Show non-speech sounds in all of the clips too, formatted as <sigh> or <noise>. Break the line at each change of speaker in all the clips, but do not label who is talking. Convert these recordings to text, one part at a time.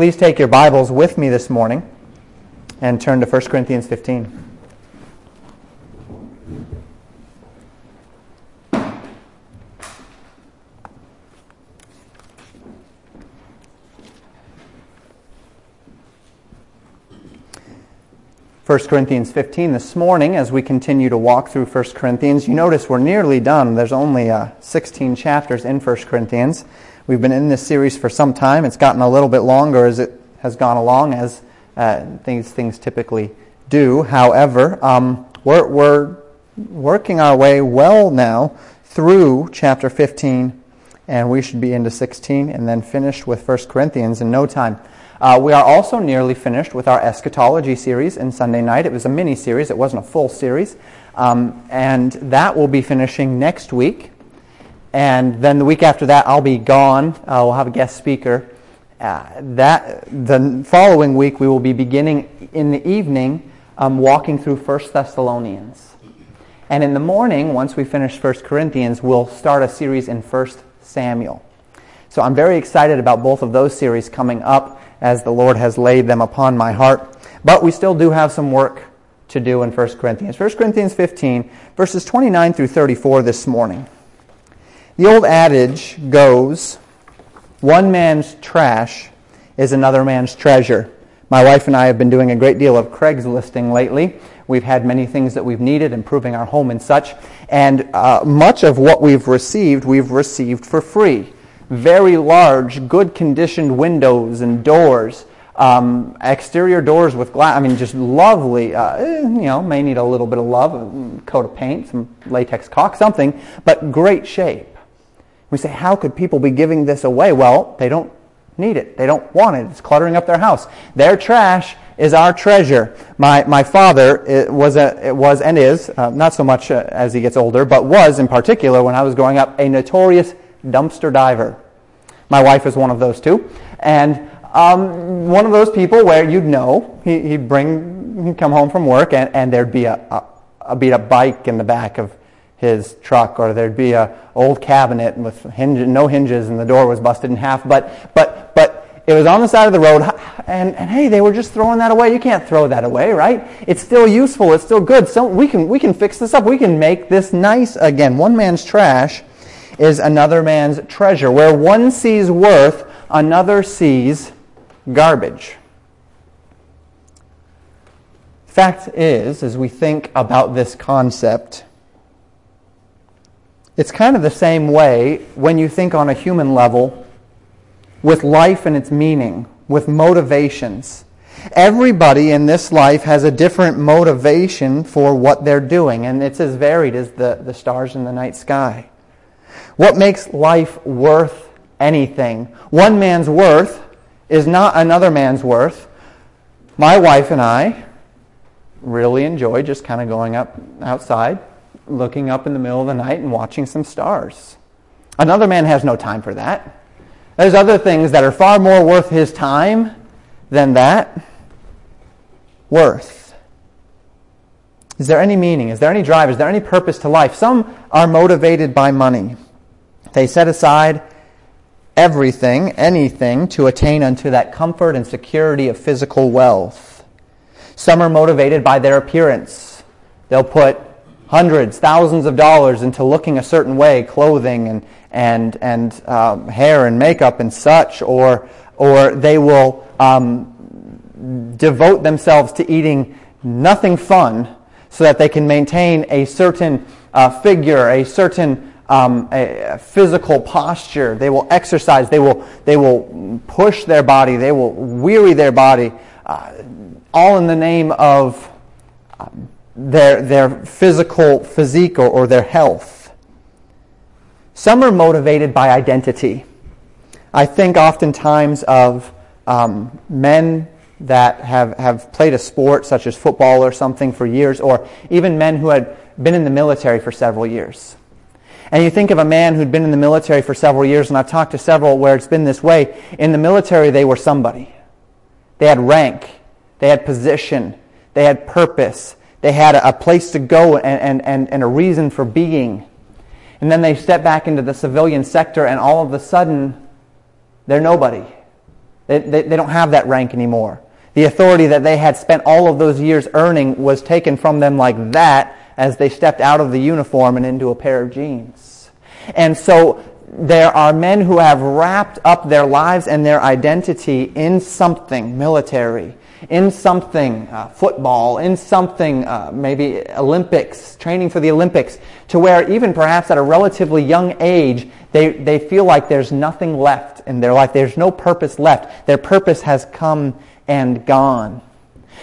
Please take your Bibles with me this morning and turn to 1 Corinthians 15. First Corinthians 15 this morning as we continue to walk through 1 Corinthians. You notice we're nearly done. There's only uh, 16 chapters in 1 Corinthians. We've been in this series for some time. It's gotten a little bit longer as it has gone along, as uh, these things typically do. However, um, we're, we're working our way well now through chapter 15, and we should be into 16 and then finish with 1 Corinthians in no time. Uh, we are also nearly finished with our eschatology series in Sunday night. It was a mini series, it wasn't a full series. Um, and that will be finishing next week. And then the week after that, I'll be gone. Uh, we'll have a guest speaker. Uh, that the following week, we will be beginning in the evening, um, walking through First Thessalonians. And in the morning, once we finish First Corinthians, we'll start a series in First Samuel. So I'm very excited about both of those series coming up as the Lord has laid them upon my heart. But we still do have some work to do in 1 Corinthians. 1 Corinthians 15, verses 29 through 34 this morning. The old adage goes, one man's trash is another man's treasure. My wife and I have been doing a great deal of Craigslisting lately. We've had many things that we've needed, improving our home and such. And uh, much of what we've received, we've received for free. Very large, good conditioned windows and doors. Um, exterior doors with glass. I mean, just lovely. Uh, you know, may need a little bit of love, a coat of paint, some latex caulk, something, but great shape. We say, how could people be giving this away? Well, they don't need it. They don't want it. It's cluttering up their house. Their trash is our treasure. My, my father was, a, was and is, uh, not so much uh, as he gets older, but was in particular when I was growing up, a notorious dumpster diver. My wife is one of those too. And um, one of those people where you'd know, he, he'd bring, he'd come home from work and, and there'd be a, a, a beat up bike in the back of his truck, or there'd be a old cabinet with hinge, no hinges and the door was busted in half. But but but it was on the side of the road, and, and hey, they were just throwing that away. You can't throw that away, right? It's still useful. It's still good. So we can we can fix this up. We can make this nice again. One man's trash is another man's treasure. Where one sees worth, another sees garbage. Fact is, as we think about this concept, it's kind of the same way when you think on a human level with life and its meaning, with motivations. Everybody in this life has a different motivation for what they're doing, and it's as varied as the, the stars in the night sky. What makes life worth anything? One man's worth is not another man's worth. My wife and I really enjoy just kind of going up outside, looking up in the middle of the night and watching some stars. Another man has no time for that. There's other things that are far more worth his time than that. Worth. Is there any meaning? Is there any drive? Is there any purpose to life? Some are motivated by money. They set aside everything, anything, to attain unto that comfort and security of physical wealth. Some are motivated by their appearance. They'll put hundreds, thousands of dollars into looking a certain way, clothing and, and, and um, hair and makeup and such, or, or they will um, devote themselves to eating nothing fun so that they can maintain a certain uh, figure, a certain um, a physical posture. They will exercise. They will, they will push their body. They will weary their body, uh, all in the name of um, their, their physical physique or, or their health. Some are motivated by identity. I think oftentimes of um, men that have, have played a sport such as football or something for years, or even men who had been in the military for several years. And you think of a man who'd been in the military for several years, and I've talked to several where it's been this way. In the military, they were somebody. They had rank, they had position, they had purpose, they had a place to go and, and, and, a reason for being. And then they step back into the civilian sector, and all of a sudden, they're nobody. They, they, they don't have that rank anymore. The authority that they had spent all of those years earning was taken from them like that as they stepped out of the uniform and into a pair of jeans. And so there are men who have wrapped up their lives and their identity in something military, in something uh, football, in something uh, maybe Olympics, training for the Olympics, to where even perhaps at a relatively young age, they, they feel like there's nothing left in their life. There's no purpose left. Their purpose has come and gone.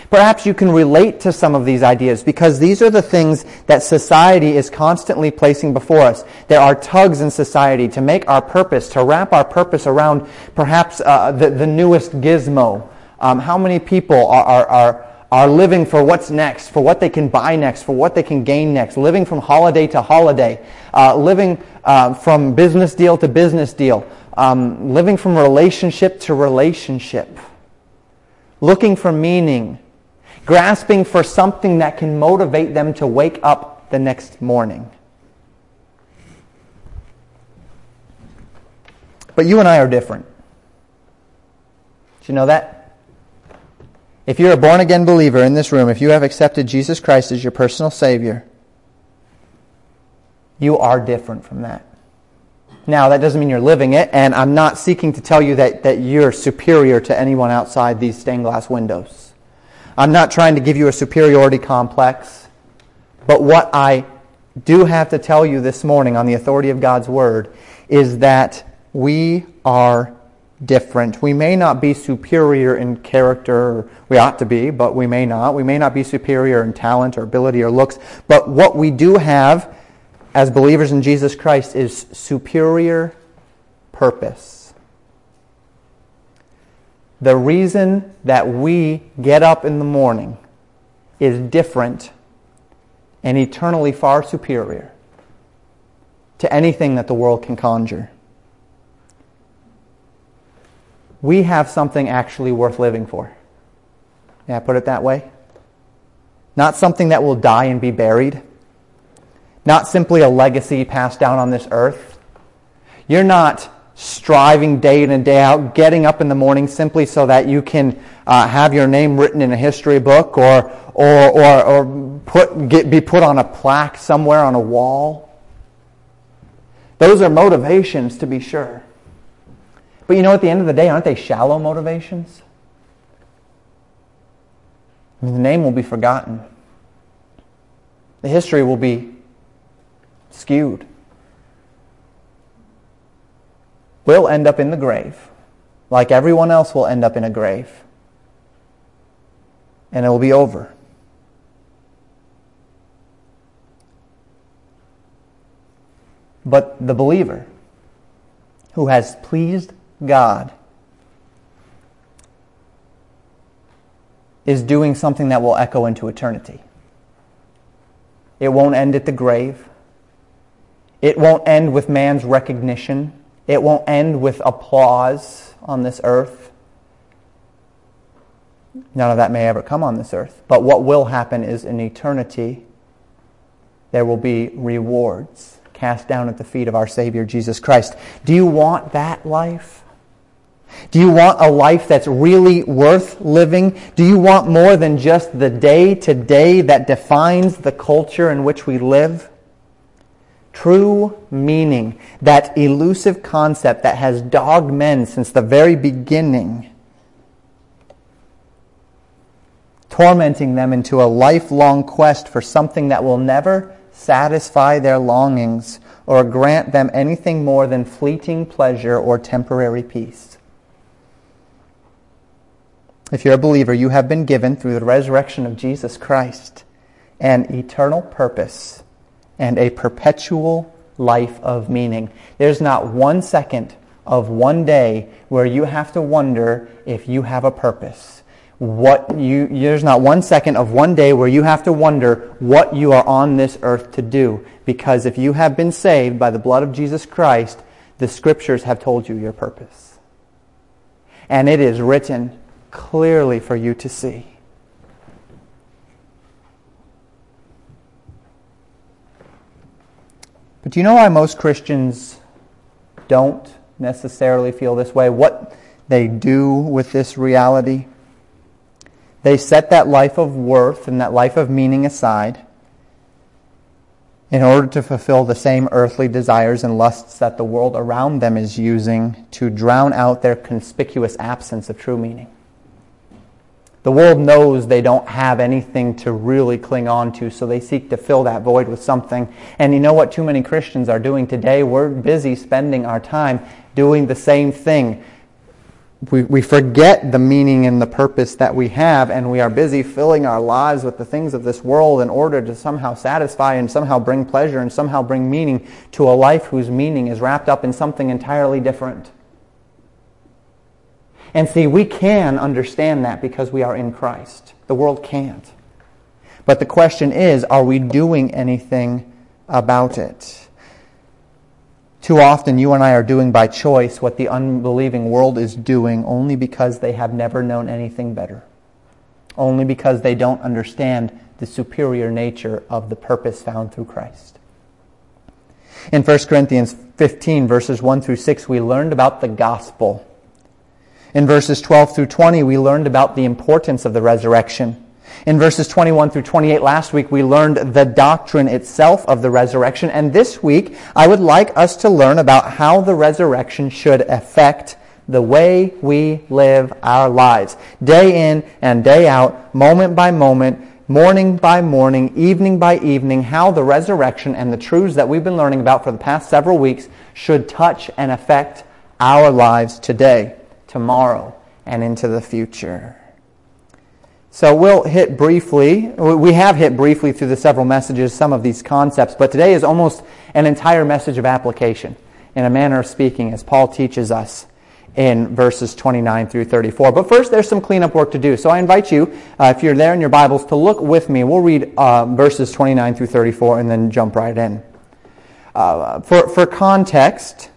Perhaps you can relate to some of these ideas because these are the things that society is constantly placing before us. There are tugs in society to make our purpose, to wrap our purpose around perhaps uh, the, the newest gizmo. Um, how many people are, are, are, are living for what's next, for what they can buy next, for what they can gain next, living from holiday to holiday, uh, living uh, from business deal to business deal, um, living from relationship to relationship, looking for meaning, grasping for something that can motivate them to wake up the next morning. But you and I are different. Did you know that? If you're a born again believer in this room, if you have accepted Jesus Christ as your personal Savior, you are different from that. Now, that doesn't mean you're living it, and I'm not seeking to tell you that, that you're superior to anyone outside these stained glass windows. I'm not trying to give you a superiority complex, but what I do have to tell you this morning on the authority of God's Word is that we are different. We may not be superior in character, we ought to be, but we may not. We may not be superior in talent or ability or looks, but what we do have as believers in Jesus Christ is superior purpose. The reason that we get up in the morning is different and eternally far superior to anything that the world can conjure. We have something actually worth living for. May I put it that way? Not something that will die and be buried. Not simply a legacy passed down on this earth. You're not striving day in and day out, getting up in the morning simply so that you can uh, have your name written in a history book or, or, or, or put, get, be put on a plaque somewhere on a wall. Those are motivations, to be sure. But you know, at the end of the day, aren't they shallow motivations? I mean, the name will be forgotten. The history will be skewed. We'll end up in the grave, like everyone else will end up in a grave. And it will be over. But the believer who has pleased God is doing something that will echo into eternity. It won't end at the grave. It won't end with man's recognition. It won't end with applause on this earth. None of that may ever come on this earth. But what will happen is in eternity, there will be rewards cast down at the feet of our Savior Jesus Christ. Do you want that life? Do you want a life that's really worth living? Do you want more than just the day to day that defines the culture in which we live? True meaning, that elusive concept that has dogged men since the very beginning, tormenting them into a lifelong quest for something that will never satisfy their longings or grant them anything more than fleeting pleasure or temporary peace. If you're a believer, you have been given through the resurrection of Jesus Christ an eternal purpose and a perpetual life of meaning. There's not one second of one day where you have to wonder if you have a purpose. What you, there's not one second of one day where you have to wonder what you are on this earth to do. Because if you have been saved by the blood of Jesus Christ, the scriptures have told you your purpose. And it is written clearly for you to see. But do you know why most Christians don't necessarily feel this way? What they do with this reality. They set that life of worth and that life of meaning aside in order to fulfill the same earthly desires and lusts that the world around them is using to drown out their conspicuous absence of true meaning. The world knows they don't have anything to really cling on to, so they seek to fill that void with something. And you know what too many Christians are doing today? We're busy spending our time doing the same thing we, we forget the meaning and the purpose that we have, and we are busy filling our lives with the things of this world in order to somehow satisfy and somehow bring pleasure and somehow bring meaning to a life whose meaning is wrapped up in something entirely different. And see, we can understand that because we are in Christ. The world can't. But the question is are we doing anything about it? Too often, you and I are doing by choice what the unbelieving world is doing only because they have never known anything better, only because they don't understand the superior nature of the purpose found through Christ. In 1 Corinthians 15, verses 1 through 6, we learned about the gospel. In verses 12 through 20, we learned about the importance of the resurrection. In verses 21 through 28 last week, we learned the doctrine itself of the resurrection. And this week, I would like us to learn about how the resurrection should affect the way we live our lives. Day in and day out, moment by moment, morning by morning, evening by evening, how the resurrection and the truths that we've been learning about for the past several weeks should touch and affect our lives today, tomorrow, and into the future. So we'll hit briefly, we have hit briefly through the several messages some of these concepts, but today is almost an entire message of application in a manner of speaking as Paul teaches us in verses 29 through 34. But first, there's some cleanup work to do. So I invite you, uh, if you're there in your Bibles, to look with me. We'll read uh, verses 29 through 34 and then jump right in. Uh, for, for context,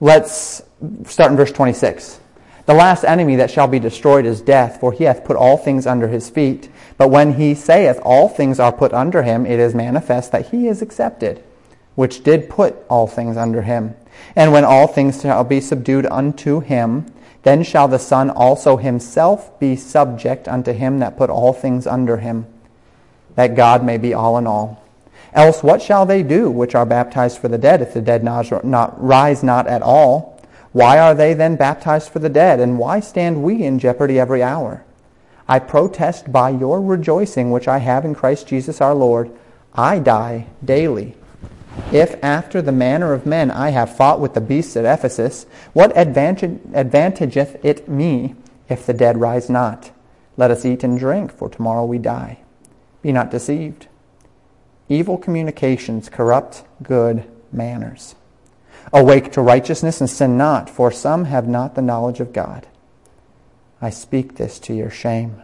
let's start in verse 26. The last enemy that shall be destroyed is death, for he hath put all things under his feet. But when he saith, All things are put under him, it is manifest that he is accepted, which did put all things under him. And when all things shall be subdued unto him, then shall the Son also himself be subject unto him that put all things under him, that God may be all in all. Else what shall they do which are baptized for the dead, if the dead not, rise not at all? Why are they then baptized for the dead? And why stand we in jeopardy every hour? I protest by your rejoicing which I have in Christ Jesus our Lord, I die daily. If after the manner of men I have fought with the beasts at Ephesus, what advantage, advantageth it me if the dead rise not? Let us eat and drink, for tomorrow we die. Be not deceived. Evil communications corrupt good manners. Awake to righteousness and sin not, for some have not the knowledge of God. I speak this to your shame.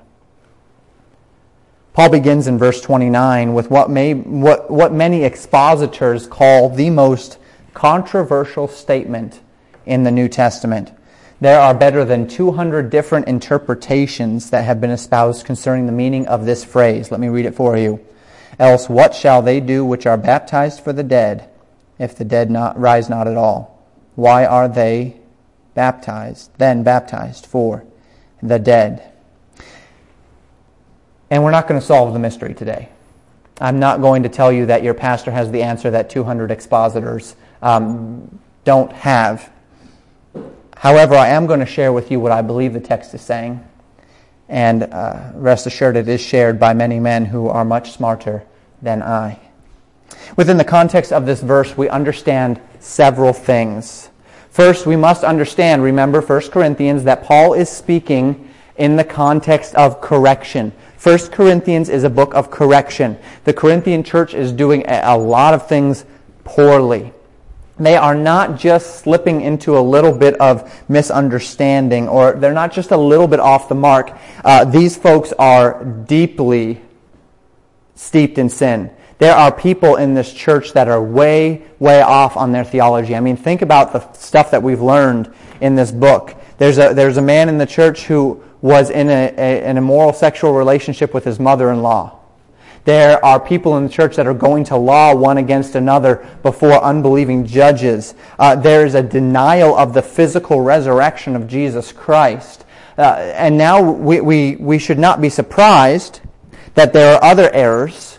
Paul begins in verse 29 with what, may, what, what many expositors call the most controversial statement in the New Testament. There are better than 200 different interpretations that have been espoused concerning the meaning of this phrase. Let me read it for you. Else, what shall they do which are baptized for the dead? If the dead not, rise not at all? Why are they baptized, then baptized for the dead? And we're not going to solve the mystery today. I'm not going to tell you that your pastor has the answer that 200 expositors um, don't have. However, I am going to share with you what I believe the text is saying. And uh, rest assured, it is shared by many men who are much smarter than I. Within the context of this verse, we understand several things. First, we must understand, remember 1 Corinthians, that Paul is speaking in the context of correction. 1 Corinthians is a book of correction. The Corinthian church is doing a lot of things poorly. They are not just slipping into a little bit of misunderstanding, or they're not just a little bit off the mark. Uh, these folks are deeply steeped in sin. There are people in this church that are way, way off on their theology. I mean, think about the stuff that we've learned in this book. There's a, there's a man in the church who was in a, a, an immoral sexual relationship with his mother-in-law. There are people in the church that are going to law one against another before unbelieving judges. Uh, there is a denial of the physical resurrection of Jesus Christ. Uh, and now we, we, we should not be surprised that there are other errors.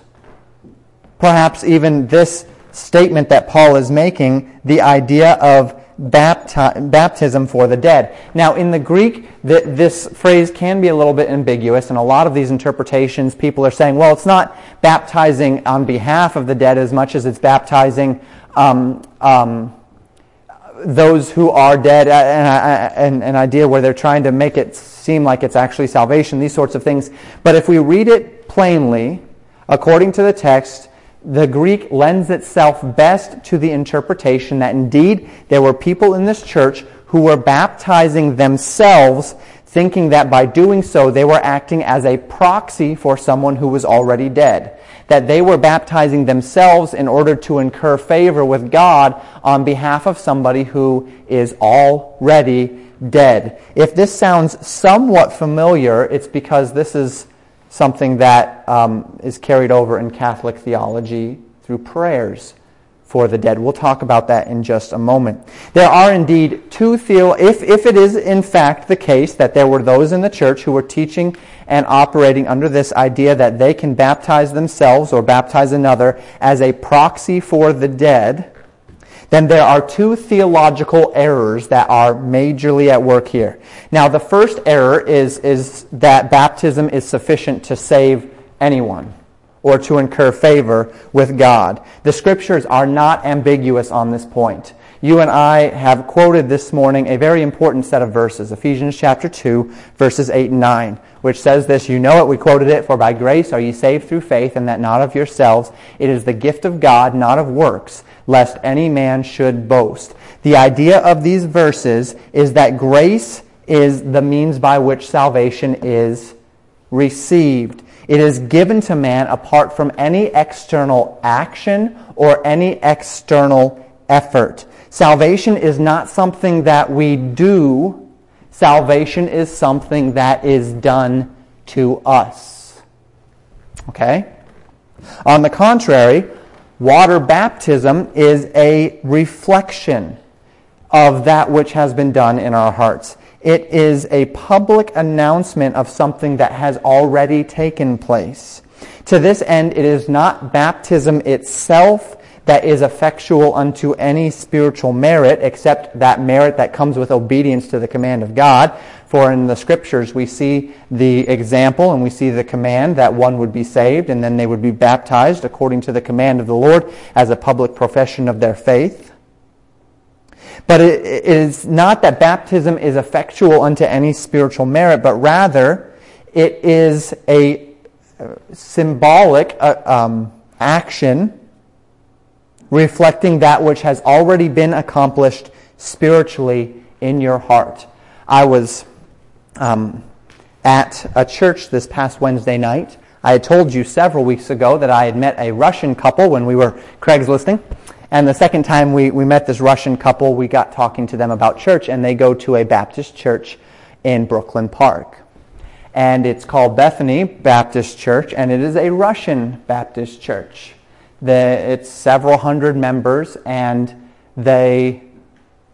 Perhaps even this statement that Paul is making, the idea of bapti- baptism for the dead. Now, in the Greek, th- this phrase can be a little bit ambiguous, and a lot of these interpretations, people are saying, well, it's not baptizing on behalf of the dead as much as it's baptizing um, um, those who are dead, and an idea where they're trying to make it seem like it's actually salvation, these sorts of things. But if we read it plainly, according to the text, the Greek lends itself best to the interpretation that indeed there were people in this church who were baptizing themselves, thinking that by doing so they were acting as a proxy for someone who was already dead. That they were baptizing themselves in order to incur favor with God on behalf of somebody who is already dead. If this sounds somewhat familiar, it's because this is something that um, is carried over in Catholic theology through prayers for the dead. We'll talk about that in just a moment. There are indeed two theo if if it is in fact the case that there were those in the church who were teaching and operating under this idea that they can baptize themselves or baptize another as a proxy for the dead, then there are two theological errors that are majorly at work here. Now, the first error is, is that baptism is sufficient to save anyone or to incur favor with God. The scriptures are not ambiguous on this point. You and I have quoted this morning a very important set of verses, Ephesians chapter 2, verses 8 and 9, which says this, You know it, we quoted it, for by grace are ye saved through faith, and that not of yourselves. It is the gift of God, not of works, lest any man should boast. The idea of these verses is that grace is the means by which salvation is received. It is given to man apart from any external action or any external effort. Salvation is not something that we do. Salvation is something that is done to us. Okay? On the contrary, water baptism is a reflection of that which has been done in our hearts. It is a public announcement of something that has already taken place. To this end, it is not baptism itself that is effectual unto any spiritual merit except that merit that comes with obedience to the command of God. For in the scriptures we see the example and we see the command that one would be saved and then they would be baptized according to the command of the Lord as a public profession of their faith. But it is not that baptism is effectual unto any spiritual merit, but rather it is a symbolic uh, um, action reflecting that which has already been accomplished spiritually in your heart. I was um, at a church this past Wednesday night. I had told you several weeks ago that I had met a Russian couple when we were Craigslisting. And the second time we, we met this Russian couple, we got talking to them about church, and they go to a Baptist church in Brooklyn Park. And it's called Bethany Baptist Church, and it is a Russian Baptist church. It's several hundred members, and they,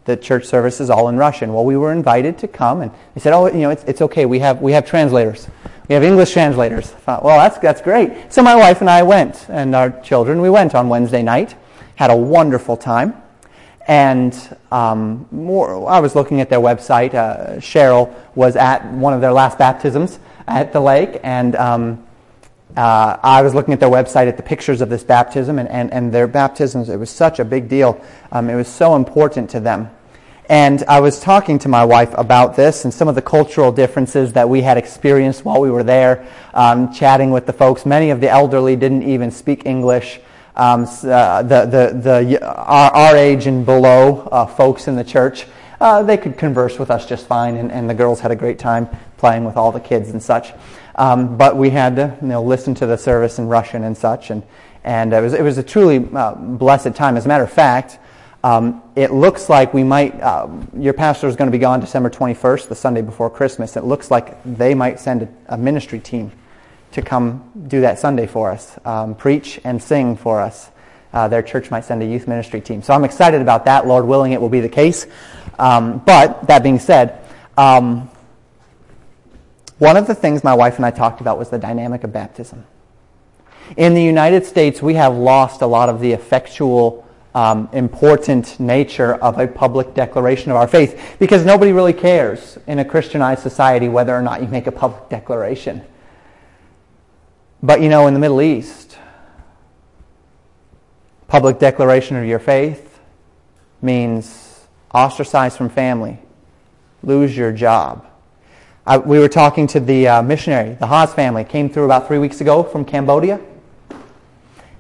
the church service is all in Russian. Well, we were invited to come, and they said, "Oh, you know, it's, it's okay. We have we have translators. We have English translators." I thought, well, that's that's great. So my wife and I went, and our children. We went on Wednesday night, had a wonderful time, and um, more. I was looking at their website. Uh, Cheryl was at one of their last baptisms at the lake, and. Um, uh, I was looking at their website at the pictures of this baptism and, and, and their baptisms. It was such a big deal. Um, it was so important to them. And I was talking to my wife about this and some of the cultural differences that we had experienced while we were there, um, chatting with the folks. Many of the elderly didn't even speak English. Um, uh, the, the, the, our, our, age and below uh, folks in the church, uh, they could converse with us just fine, and, and the girls had a great time playing with all the kids and such. Um, but we had to you know, listen to the service in Russian and such, and, and it, was, it was a truly uh, blessed time. As a matter of fact, um, it looks like we might, uh, your pastor is going to be gone December 21st, the Sunday before Christmas. It looks like they might send a, a ministry team to come do that Sunday for us, um, preach and sing for us. Uh, their church might send a youth ministry team. So I'm excited about that. Lord willing, it will be the case. Um, but that being said, um, one of the things my wife and I talked about was the dynamic of baptism. In the United States, we have lost a lot of the effectual, um, important nature of a public declaration of our faith because nobody really cares in a Christianized society whether or not you make a public declaration. But you know, in the Middle East, public declaration of your faith means ostracized from family, lose your job. I, we were talking to the uh, missionary, the Haas family, came through about three weeks ago from Cambodia.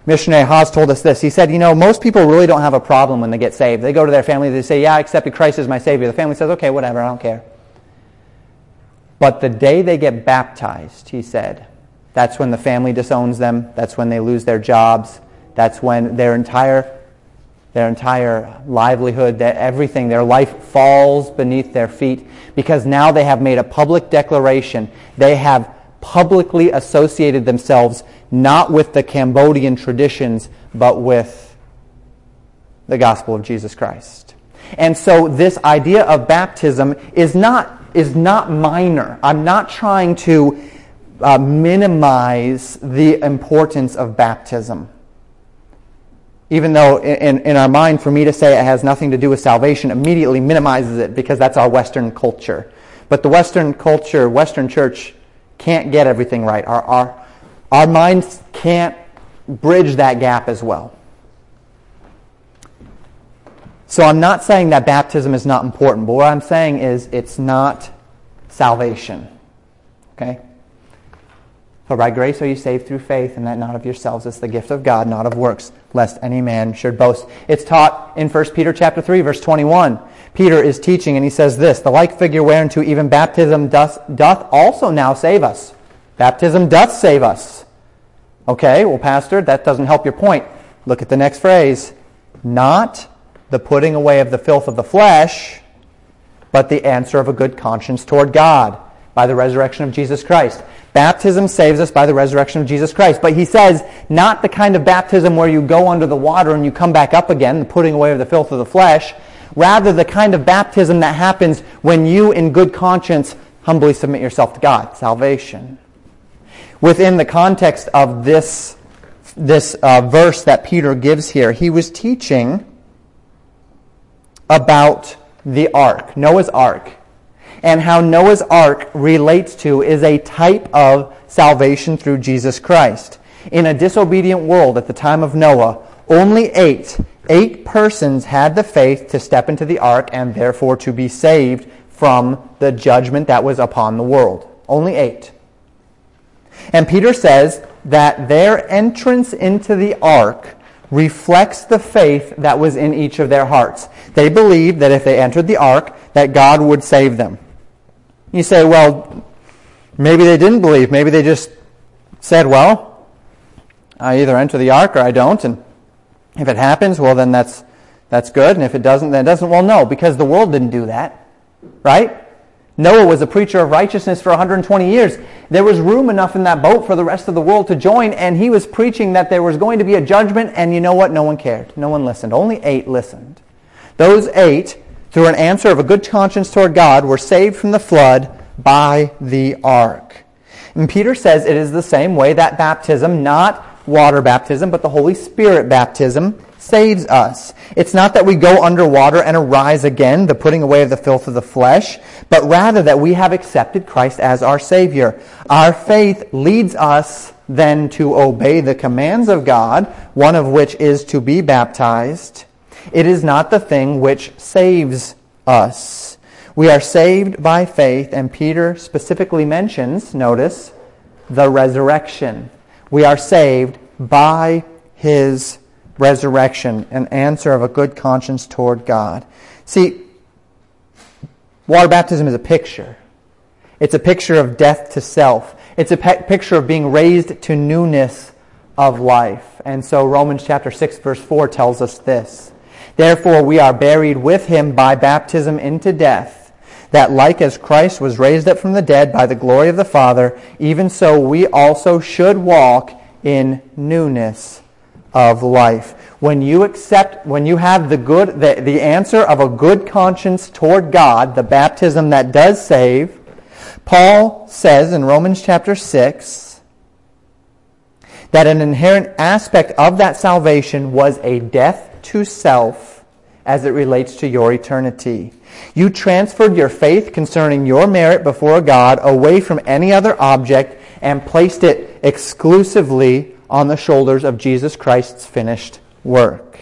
Missionary Haas told us this. He said, You know, most people really don't have a problem when they get saved. They go to their family, they say, Yeah, I accepted Christ as my Savior. The family says, Okay, whatever, I don't care. But the day they get baptized, he said, that's when the family disowns them. That's when they lose their jobs. That's when their entire, their entire livelihood, their everything, their life falls beneath their feet because now they have made a public declaration. They have publicly associated themselves not with the Cambodian traditions, but with the gospel of Jesus Christ. And so this idea of baptism is not, is not minor. I'm not trying to uh, minimize the importance of baptism. Even though in, in our mind, for me to say it has nothing to do with salvation immediately minimizes it because that's our Western culture. But the Western culture, Western church, can't get everything right. Our, our, our minds can't bridge that gap as well. So I'm not saying that baptism is not important, but what I'm saying is it's not salvation. Okay? For by grace are you saved through faith, and that not of yourselves. It's the gift of God, not of works, lest any man should boast. It's taught in 1 Peter chapter 3, verse 21. Peter is teaching, and he says this, The like figure whereunto even baptism doth, doth also now save us. Baptism doth save us. Okay, well, Pastor, that doesn't help your point. Look at the next phrase. Not the putting away of the filth of the flesh, but the answer of a good conscience toward God by the resurrection of Jesus Christ. Baptism saves us by the resurrection of Jesus Christ. But he says, not the kind of baptism where you go under the water and you come back up again, the putting away of the filth of the flesh. Rather, the kind of baptism that happens when you, in good conscience, humbly submit yourself to God. Salvation. Within the context of this, this uh, verse that Peter gives here, he was teaching about the ark, Noah's ark and how Noah's ark relates to is a type of salvation through Jesus Christ. In a disobedient world at the time of Noah, only eight, eight persons had the faith to step into the ark and therefore to be saved from the judgment that was upon the world. Only eight. And Peter says that their entrance into the ark reflects the faith that was in each of their hearts. They believed that if they entered the ark, that God would save them. You say, well, maybe they didn't believe. Maybe they just said, well, I either enter the ark or I don't. And if it happens, well, then that's, that's good. And if it doesn't, then it doesn't. Well, no, because the world didn't do that. Right? Noah was a preacher of righteousness for 120 years. There was room enough in that boat for the rest of the world to join, and he was preaching that there was going to be a judgment, and you know what? No one cared. No one listened. Only eight listened. Those eight through an answer of a good conscience toward God, were saved from the flood by the ark. And Peter says it is the same way that baptism, not water baptism, but the Holy Spirit baptism, saves us. It's not that we go underwater and arise again, the putting away of the filth of the flesh, but rather that we have accepted Christ as our Savior. Our faith leads us then to obey the commands of God, one of which is to be baptized. It is not the thing which saves us. We are saved by faith, and Peter specifically mentions, notice, the resurrection. We are saved by his resurrection, an answer of a good conscience toward God. See, water baptism is a picture. It's a picture of death to self. It's a pe- picture of being raised to newness of life. And so Romans chapter 6 verse 4 tells us this. Therefore, we are buried with him by baptism into death, that like as Christ was raised up from the dead by the glory of the Father, even so we also should walk in newness of life. When you accept, when you have the good, the, the answer of a good conscience toward God, the baptism that does save, Paul says in Romans chapter 6 that an inherent aspect of that salvation was a death to self as it relates to your eternity. You transferred your faith concerning your merit before God away from any other object and placed it exclusively on the shoulders of Jesus Christ's finished work.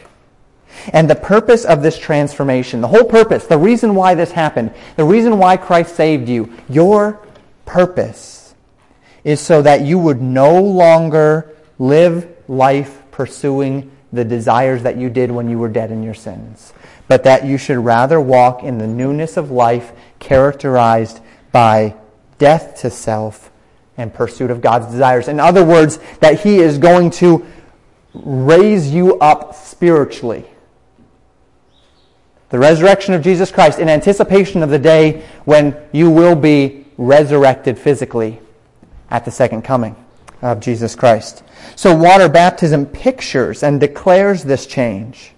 And the purpose of this transformation, the whole purpose, the reason why this happened, the reason why Christ saved you, your purpose is so that you would no longer live life pursuing the desires that you did when you were dead in your sins, but that you should rather walk in the newness of life characterized by death to self and pursuit of God's desires. In other words, that He is going to raise you up spiritually. The resurrection of Jesus Christ in anticipation of the day when you will be resurrected physically at the second coming of Jesus Christ. So water baptism pictures and declares this change.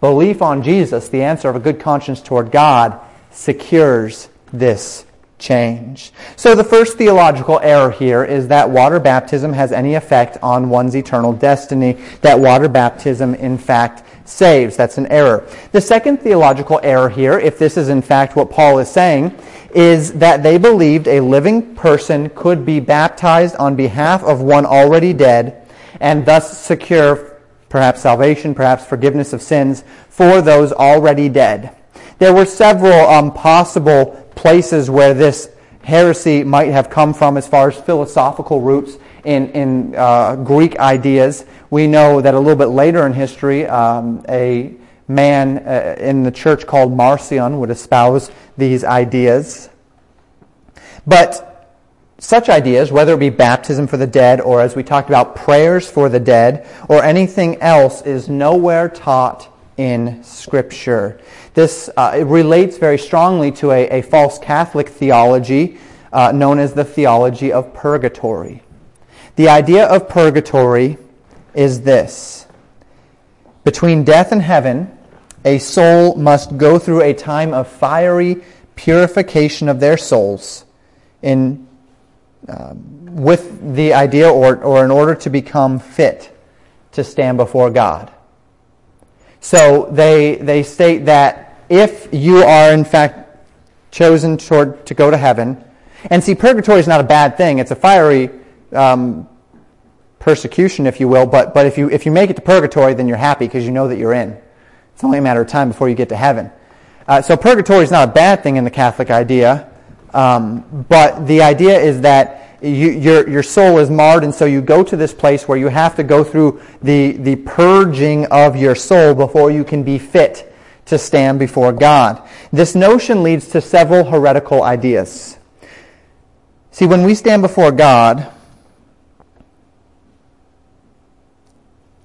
Belief on Jesus, the answer of a good conscience toward God, secures this change. So the first theological error here is that water baptism has any effect on one's eternal destiny, that water baptism in fact saves. That's an error. The second theological error here, if this is in fact what Paul is saying, is that they believed a living person could be baptized on behalf of one already dead and thus secure perhaps salvation, perhaps forgiveness of sins for those already dead. There were several um, possible places where this heresy might have come from as far as philosophical roots in, in uh, Greek ideas. We know that a little bit later in history, um, a man uh, in the church called Marcion would espouse these ideas. But such ideas, whether it be baptism for the dead or as we talked about prayers for the dead or anything else, is nowhere taught in Scripture. This uh, relates very strongly to a, a false Catholic theology uh, known as the theology of purgatory. The idea of purgatory is this between death and heaven, a soul must go through a time of fiery purification of their souls in, with the idea or, or in order to become fit to stand before God. So they, they state that if you are in fact chosen toward, to go to heaven. And see, purgatory is not a bad thing. It's a fiery um, persecution, if you will. But, but if, you, if you make it to purgatory, then you're happy because you know that you're in. It's only a matter of time before you get to heaven. Uh, so purgatory is not a bad thing in the Catholic idea. Um, but the idea is that you, your, your soul is marred, and so you go to this place where you have to go through the, the purging of your soul before you can be fit to stand before God. This notion leads to several heretical ideas. See, when we stand before God,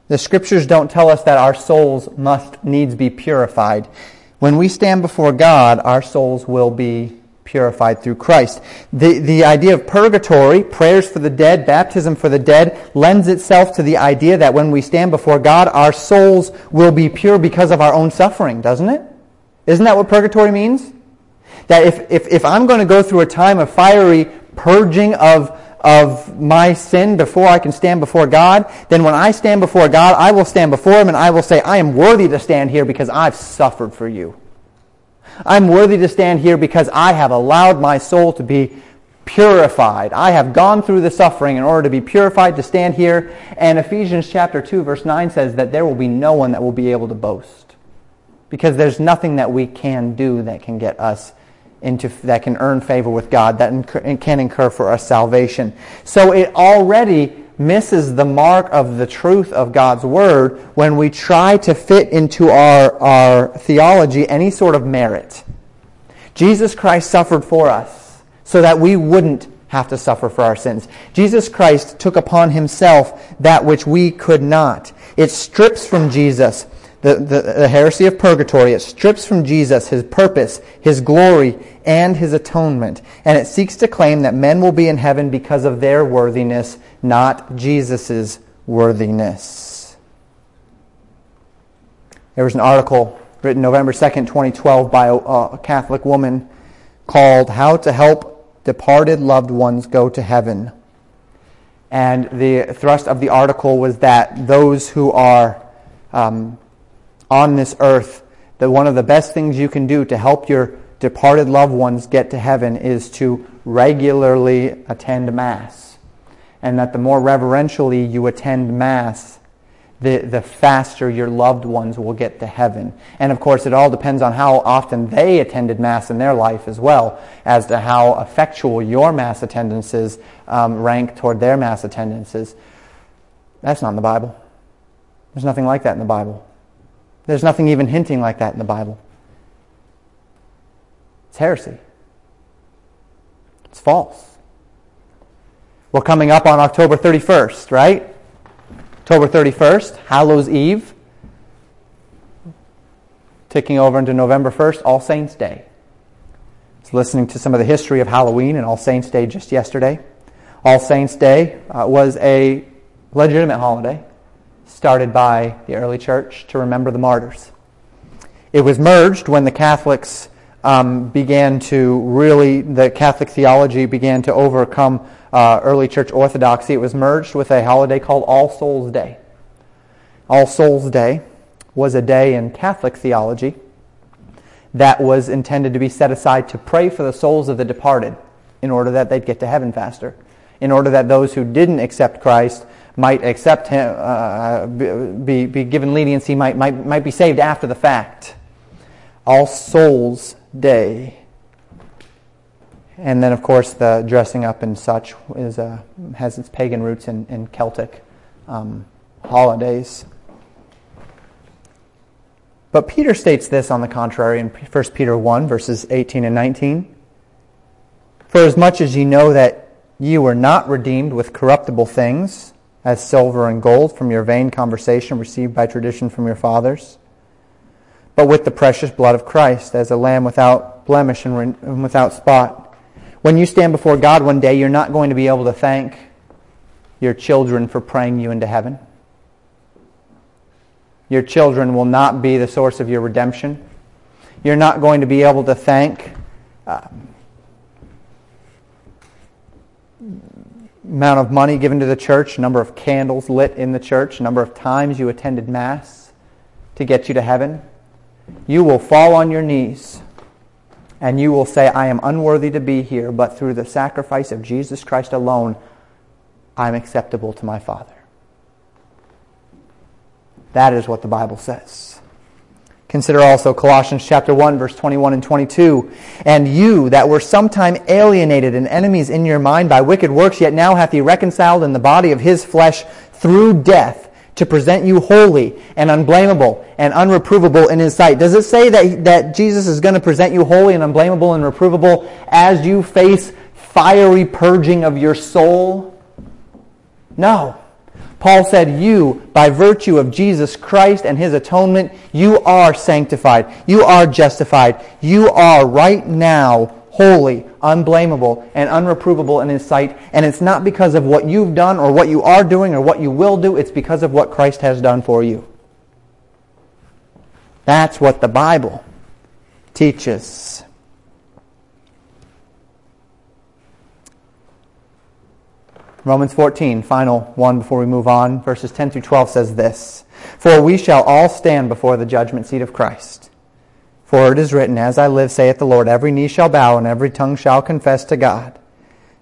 the scriptures don't tell us that our souls must needs be purified. When we stand before God, our souls will be purified through Christ. The, the idea of purgatory, prayers for the dead, baptism for the dead, lends itself to the idea that when we stand before God, our souls will be pure because of our own suffering, doesn't it? Isn't that what purgatory means? That if, if, if I'm going to go through a time of fiery purging of, of my sin before I can stand before God, then when I stand before God, I will stand before Him and I will say, I am worthy to stand here because I've suffered for you. I'm worthy to stand here because I have allowed my soul to be purified. I have gone through the suffering in order to be purified to stand here. And Ephesians chapter 2 verse 9 says that there will be no one that will be able to boast. Because there's nothing that we can do that can get us into, that can earn favor with God, that can incur for us salvation. So it already misses the mark of the truth of God's Word when we try to fit into our, our theology any sort of merit. Jesus Christ suffered for us so that we wouldn't have to suffer for our sins. Jesus Christ took upon himself that which we could not. It strips from Jesus the, the, the heresy of purgatory. It strips from Jesus his purpose, his glory, and his atonement. And it seeks to claim that men will be in heaven because of their worthiness, not Jesus' worthiness. There was an article written November 2nd, 2012 by a, a Catholic woman called How to Help Departed Loved Ones Go to Heaven. And the thrust of the article was that those who are um, on this earth, that one of the best things you can do to help your departed loved ones get to heaven is to regularly attend Mass. And that the more reverentially you attend Mass, the, the faster your loved ones will get to heaven. And of course, it all depends on how often they attended Mass in their life as well, as to how effectual your Mass attendances um, rank toward their Mass attendances. That's not in the Bible. There's nothing like that in the Bible. There's nothing even hinting like that in the Bible. It's heresy. It's false. Well, coming up on October 31st, right? October 31st, Hallows Eve. Ticking over into November 1st, All Saints' Day. Was listening to some of the history of Halloween and All Saints' Day just yesterday. All Saints' Day uh, was a legitimate holiday started by the early church to remember the martyrs. It was merged when the Catholics um, began to really, the Catholic theology began to overcome uh, early church orthodoxy, it was merged with a holiday called All Souls Day. All Souls Day was a day in Catholic theology that was intended to be set aside to pray for the souls of the departed in order that they'd get to heaven faster, in order that those who didn't accept Christ might accept him, uh, be, be given leniency, might, might, might be saved after the fact. All Souls Day. And then, of course, the dressing up and such is, uh, has its pagan roots in, in Celtic um, holidays. But Peter states this on the contrary in 1 Peter 1, verses 18 and 19. For as much as ye know that ye were not redeemed with corruptible things, as silver and gold from your vain conversation received by tradition from your fathers, but with the precious blood of Christ, as a lamb without blemish and without spot when you stand before God one day, you're not going to be able to thank your children for praying you into heaven. Your children will not be the source of your redemption. You're not going to be able to thank uh, amount of money given to the church, number of candles lit in the church, number of times you attended Mass to get you to heaven. You will fall on your knees and you will say, I am unworthy to be here, but through the sacrifice of Jesus Christ alone, I'm acceptable to my Father. That is what the Bible says. Consider also Colossians chapter 1 verse 21 and 22. And you that were sometime alienated and enemies in your mind by wicked works, yet now hath he reconciled in the body of his flesh through death to present you holy and unblameable and unreprovable in his sight. Does it say that, that Jesus is going to present you holy and unblameable and reprovable as you face fiery purging of your soul? No. Paul said, You, by virtue of Jesus Christ and his atonement, you are sanctified. You are justified. You are right now holy, unblameable, and unreprovable in His sight. And it's not because of what you've done or what you are doing or what you will do, it's because of what Christ has done for you. That's what the Bible teaches. Romans 14, final one before we move on, verses 10 through 12 says this For we shall all stand before the judgment seat of Christ. For it is written, As I live, saith the Lord, every knee shall bow and every tongue shall confess to God.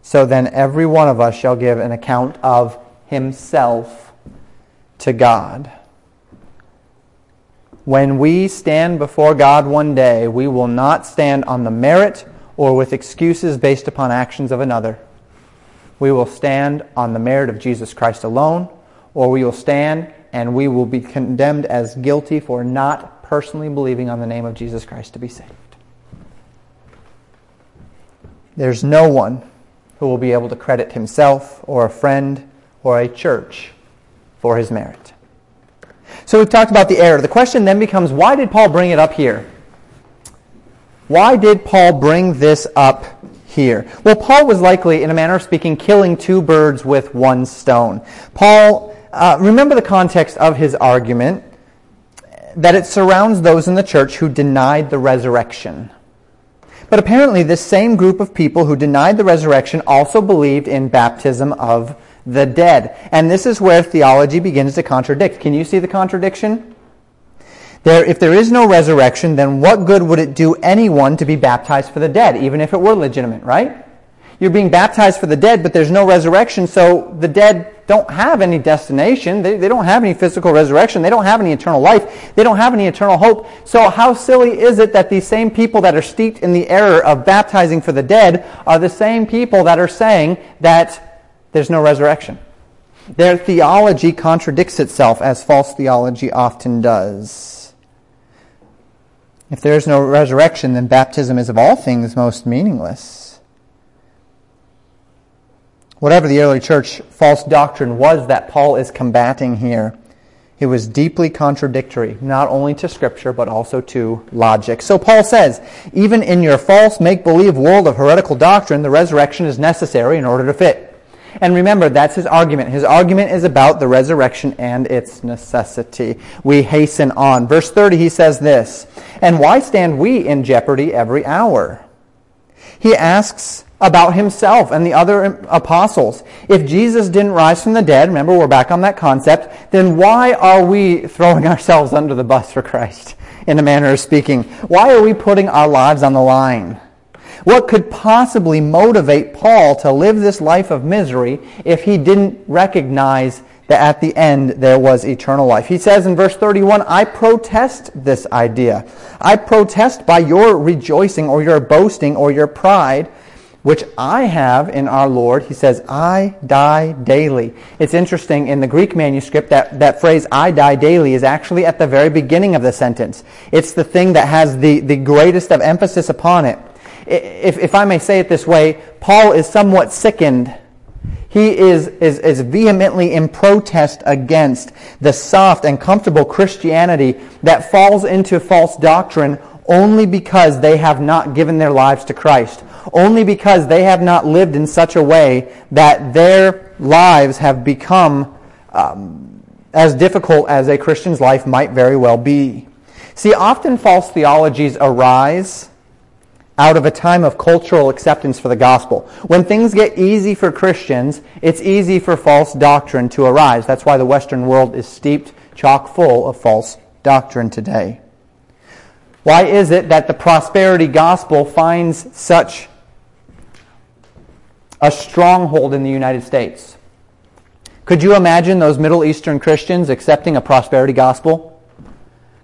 So then every one of us shall give an account of himself to God. When we stand before God one day, we will not stand on the merit or with excuses based upon actions of another. We will stand on the merit of Jesus Christ alone, or we will stand and we will be condemned as guilty for not personally believing on the name of Jesus Christ to be saved. There's no one who will be able to credit himself or a friend or a church for his merit. So we've talked about the error. The question then becomes why did Paul bring it up here? Why did Paul bring this up here? Well, Paul was likely, in a manner of speaking, killing two birds with one stone. Paul, uh, remember the context of his argument that it surrounds those in the church who denied the resurrection. But apparently, this same group of people who denied the resurrection also believed in baptism of the dead. And this is where theology begins to contradict. Can you see the contradiction? There, if there is no resurrection, then what good would it do anyone to be baptized for the dead, even if it were legitimate, right? You're being baptized for the dead, but there's no resurrection, so the dead don't have any destination. They, they don't have any physical resurrection. They don't have any eternal life. They don't have any eternal hope. So how silly is it that these same people that are steeped in the error of baptizing for the dead are the same people that are saying that there's no resurrection? Their theology contradicts itself, as false theology often does. If there is no resurrection, then baptism is of all things most meaningless. Whatever the early church false doctrine was that Paul is combating here, it was deeply contradictory, not only to Scripture, but also to logic. So Paul says, even in your false make believe world of heretical doctrine, the resurrection is necessary in order to fit. And remember, that's his argument. His argument is about the resurrection and its necessity. We hasten on. Verse 30, he says this And why stand we in jeopardy every hour? He asks about himself and the other apostles. If Jesus didn't rise from the dead, remember we're back on that concept, then why are we throwing <laughs> ourselves under the bus for Christ, in a manner of speaking? Why are we putting our lives on the line? What could possibly motivate Paul to live this life of misery if he didn't recognize that at the end there was eternal life? He says in verse 31, I protest this idea. I protest by your rejoicing or your boasting or your pride which I have in our Lord. He says, I die daily. It's interesting, in the Greek manuscript, that, that phrase, I die daily, is actually at the very beginning of the sentence. It's the thing that has the, the greatest of emphasis upon it if, if I may say it this way, Paul is somewhat sickened. He is, is, is vehemently in protest against the soft and comfortable Christianity that falls into false doctrine only because they have not given their lives to Christ. Only because they have not lived in such a way that their lives have become um, as difficult as a Christian's life might very well be. See, often false theologies arise out of a time of cultural acceptance for the gospel. When things get easy for Christians, it's easy for false doctrine to arise. That's why the Western world is steeped chock full of false doctrine today. Why is it that the prosperity gospel finds such a stronghold in the United States? Could you imagine those Middle Eastern Christians accepting a prosperity gospel?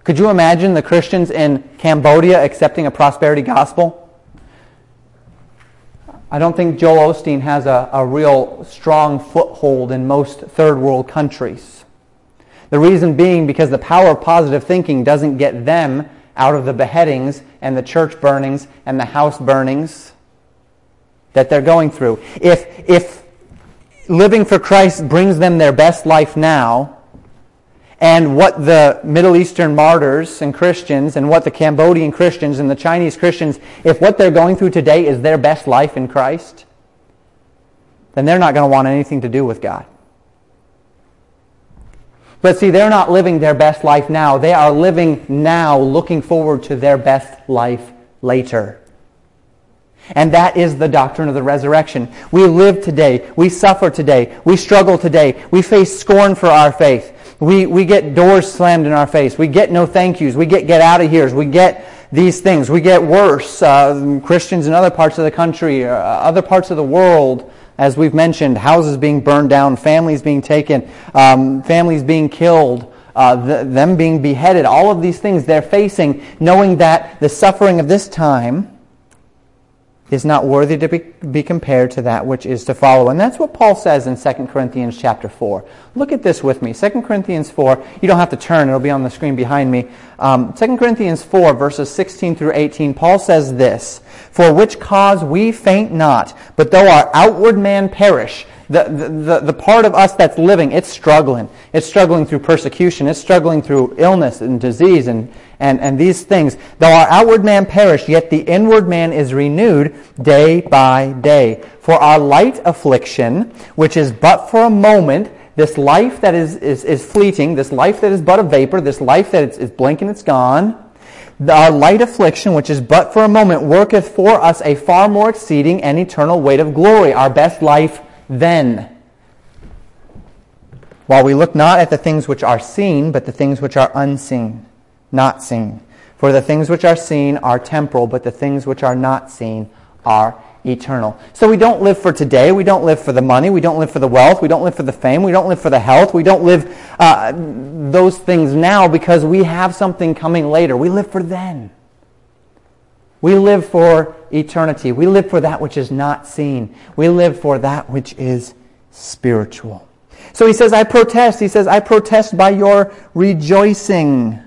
Could you imagine the Christians in Cambodia accepting a prosperity gospel? I don't think Joel Osteen has a, a real strong foothold in most third world countries. The reason being because the power of positive thinking doesn't get them out of the beheadings and the church burnings and the house burnings that they're going through. If, if living for Christ brings them their best life now, and what the Middle Eastern martyrs and Christians and what the Cambodian Christians and the Chinese Christians, if what they're going through today is their best life in Christ, then they're not going to want anything to do with God. But see, they're not living their best life now. They are living now looking forward to their best life later. And that is the doctrine of the resurrection. We live today. We suffer today. We struggle today. We face scorn for our faith. We, we get doors slammed in our face. We get no thank yous. We get get out of here. We get these things. We get worse. Uh, Christians in other parts of the country, uh, other parts of the world, as we've mentioned, houses being burned down, families being taken, um, families being killed, uh, th- them being beheaded. All of these things they're facing, knowing that the suffering of this time is not worthy to be, be, compared to that which is to follow. And that's what Paul says in 2 Corinthians chapter 4. Look at this with me. 2 Corinthians 4, you don't have to turn, it'll be on the screen behind me. Um, 2 Corinthians 4, verses 16 through 18, Paul says this, For which cause we faint not, but though our outward man perish, The, the, the part of us that's living, it's struggling. It's struggling through persecution. It's struggling through illness and disease and, and, and these things. Though our outward man perish, yet the inward man is renewed day by day. For our light affliction, which is but for a moment, this life that is, is, is fleeting, this life that is but a vapor, this life that is, is blinking, it's gone, our light affliction, which is but for a moment, worketh for us a far more exceeding and eternal weight of glory, our best life then. While we look not at the things which are seen, but the things which are unseen, not seen. For the things which are seen are temporal, but the things which are not seen are eternal. So we don't live for today. We don't live for the money. We don't live for the wealth. We don't live for the fame. We don't live for the health. We don't live uh, those things now because we have something coming later. We live for then. We live for eternity. We live for that which is not seen. We live for that which is spiritual. So he says, I protest. He says, I protest by your rejoicing.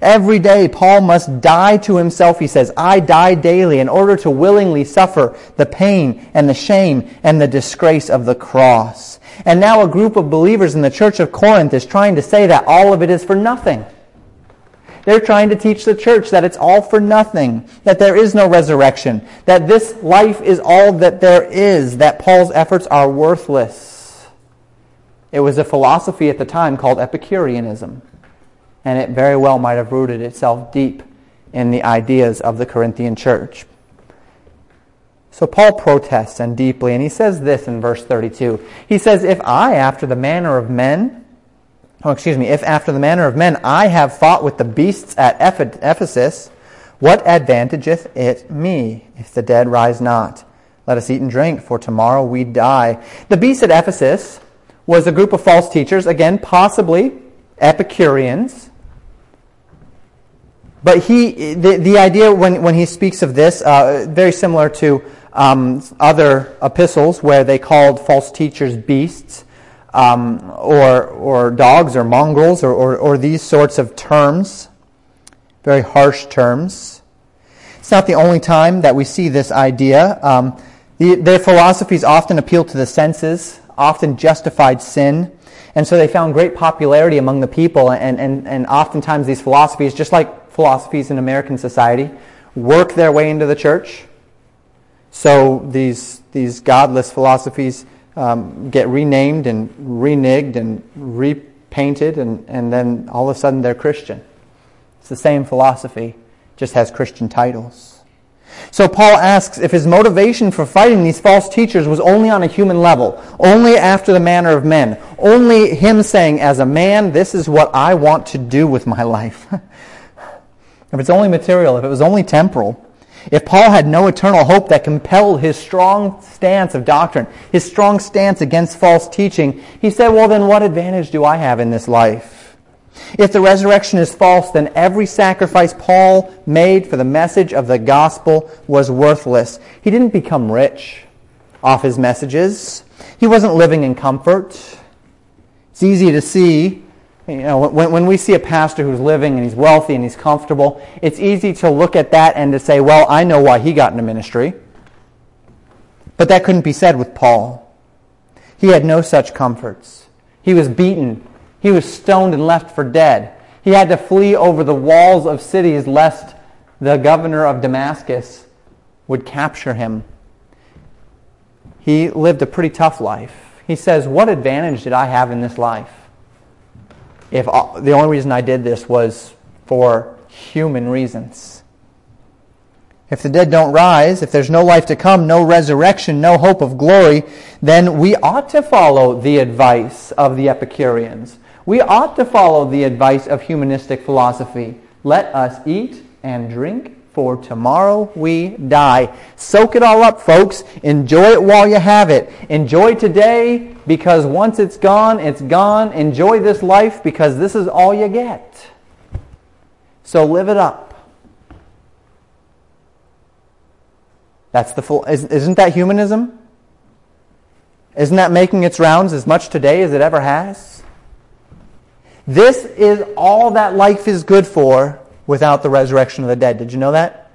Every day, Paul must die to himself, he says. I die daily in order to willingly suffer the pain and the shame and the disgrace of the cross. And now a group of believers in the church of Corinth is trying to say that all of it is for nothing. They're trying to teach the church that it's all for nothing, that there is no resurrection, that this life is all that there is, that Paul's efforts are worthless. It was a philosophy at the time called Epicureanism and it very well might have rooted itself deep in the ideas of the Corinthian church. So Paul protests and deeply, and he says this in verse 32. He says, If I, after the manner of men, oh, excuse me, if after the manner of men I have fought with the beasts at Ephesus, what advantageth it me if the dead rise not? Let us eat and drink, for tomorrow we die. The beasts at Ephesus was a group of false teachers, again, possibly Epicureans, but he, the, the idea when, when he speaks of this, uh, very similar to um, other epistles where they called false teachers beasts, um, or, or dogs, or mongrels, or, or, or these sorts of terms, very harsh terms. It's not the only time that we see this idea. Um, the, their philosophies often appeal to the senses, often justified sin. And so they found great popularity among the people, and, and, and oftentimes these philosophies, just like philosophies in American society work their way into the church. So these, these godless philosophies um, get renamed and reneged and repainted, and, and then all of a sudden they're Christian. It's the same philosophy, just has Christian titles. So Paul asks if his motivation for fighting these false teachers was only on a human level, only after the manner of men, only him saying, as a man, this is what I want to do with my life. <laughs> if it's only material, if it was only temporal, if Paul had no eternal hope that compelled his strong stance of doctrine, his strong stance against false teaching, he said, well, then what advantage do I have in this life? If the resurrection is false, then every sacrifice Paul made for the message of the gospel was worthless. He didn't become rich off his messages. He wasn't living in comfort. It's easy to see you know, when, when we see a pastor who's living and he's wealthy and he's comfortable, it's easy to look at that and to say, well, I know why he got into ministry. But that couldn't be said with Paul. He had no such comforts. He was beaten. He was stoned and left for dead. He had to flee over the walls of cities lest the governor of Damascus would capture him. He lived a pretty tough life. He says, What advantage did I have in this life? If the only reason I did this was for human reasons. If the dead don't rise, if there's no life to come, no resurrection, no hope of glory, then we ought to follow the advice of the Epicureans. We ought to follow the advice of humanistic philosophy. Let us eat and drink for tomorrow we die. Soak it all up, folks. Enjoy it while you have it. Enjoy today because once it's gone, it's gone. Enjoy this life because this is all you get. So live it up. That's the full, isn't that humanism? Isn't that making its rounds as much today as it ever has? This is all that life is good for without the resurrection of the dead. Did you know that?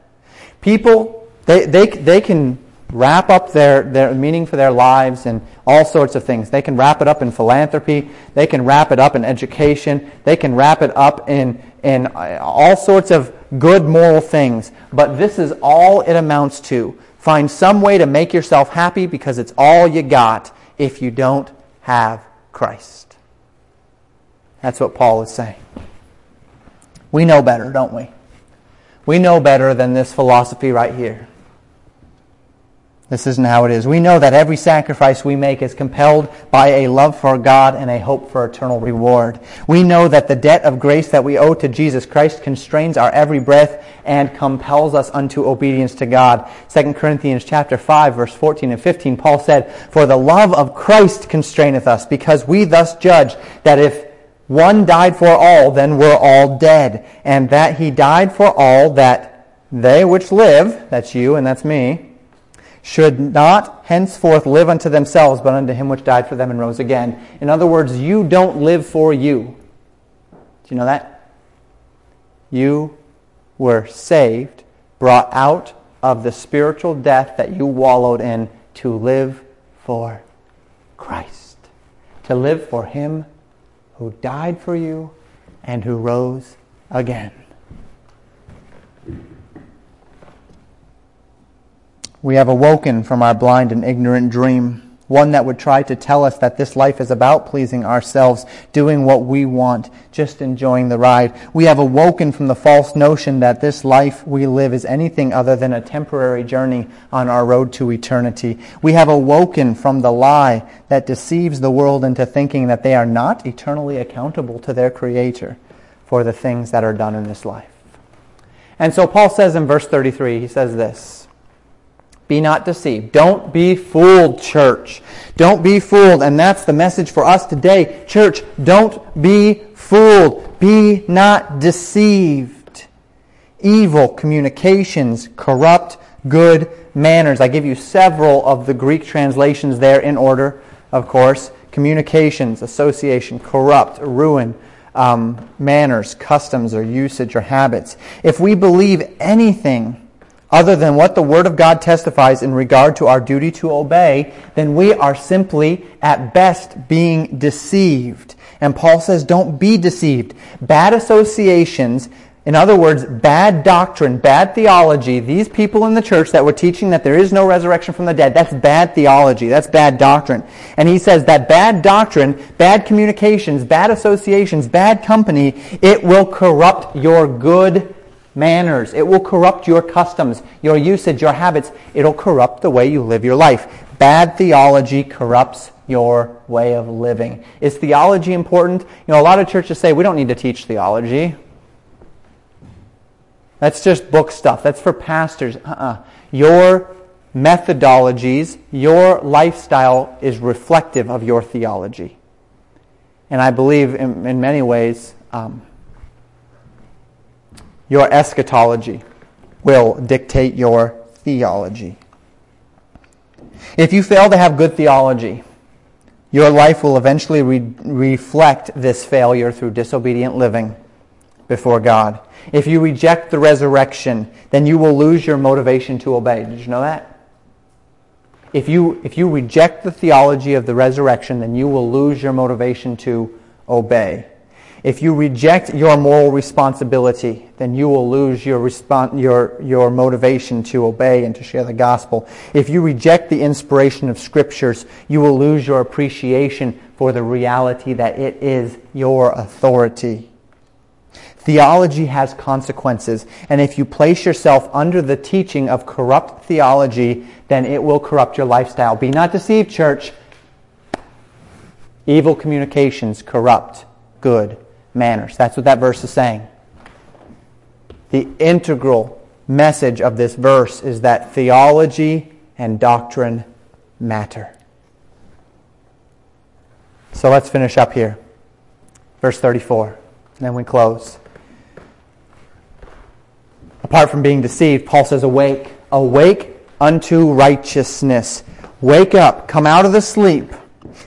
People, they, they, they can wrap up their, their meaning for their lives and all sorts of things. They can wrap it up in philanthropy. They can wrap it up in education. They can wrap it up in, in uh, all sorts of good moral things. But this is all it amounts to. Find some way to make yourself happy because it's all you got if you don't have Christ. That's what Paul is saying. We know better, don't we? We know better than this philosophy right here. This isn't how it is. We know that every sacrifice we make is compelled by a love for God and a hope for eternal reward. We know that the debt of grace that we owe to Jesus Christ constrains our every breath and compels us unto obedience to God. 2 Corinthians chapter 5 verse 14 and 15 Paul said, "For the love of Christ constraineth us, because we thus judge that if one died for all, then we're all dead, and that he died for all that they which live, that's you and that's me, should not henceforth live unto themselves, but unto him which died for them and rose again. In other words, you don't live for you. Do you know that? You were saved, brought out of the spiritual death that you wallowed in to live for Christ. To live for him who died for you and who rose again. We have awoken from our blind and ignorant dream, one that would try to tell us that this life is about pleasing ourselves, doing what we want, just enjoying the ride. We have awoken from the false notion that this life we live is anything other than a temporary journey on our road to eternity. We have awoken from the lie that deceives the world into thinking that they are not eternally accountable to their Creator for the things that are done in this life. And so Paul says in verse 33, he says this. Be not deceived. Don't be fooled, church. Don't be fooled. And that's the message for us today. Church, don't be fooled. Be not deceived. Evil communications corrupt good manners. I give you several of the Greek translations there in order, of course. Communications, association, corrupt, ruin, um, manners, customs, or usage or habits. If we believe anything other than what the Word of God testifies in regard to our duty to obey, then we are simply, at best, being deceived. And Paul says, don't be deceived. Bad associations, in other words, bad doctrine, bad theology, these people in the church that were teaching that there is no resurrection from the dead, that's bad theology. That's bad doctrine. And he says that bad doctrine, bad communications, bad associations, bad company, it will corrupt your good manners. It will corrupt your customs, your usage, your habits. It'll corrupt the way you live your life. Bad theology corrupts your way of living. Is theology important? You know, a lot of churches say we don't need to teach theology. That's just book stuff. That's for pastors. Uh-uh. Your methodologies, your lifestyle is reflective of your theology. And I believe in, in many ways, um, your eschatology will dictate your theology. If you fail to have good theology, your life will eventually re- reflect this failure through disobedient living before God. If you reject the resurrection, then you will lose your motivation to obey. Did you know that? If you, if you reject the theology of the resurrection, then you will lose your motivation to obey. If you reject your moral responsibility, then you will lose your, your, your motivation to obey and to share the gospel. If you reject the inspiration of scriptures, you will lose your appreciation for the reality that it is your authority. Theology has consequences, and if you place yourself under the teaching of corrupt theology, then it will corrupt your lifestyle. Be not deceived, church. Evil communications corrupt good manners. That's what that verse is saying. The integral message of this verse is that theology and doctrine matter. So let's finish up here. Verse 34. And then we close. Apart from being deceived, Paul says, Awake, awake unto righteousness. Wake up, come out of the sleep.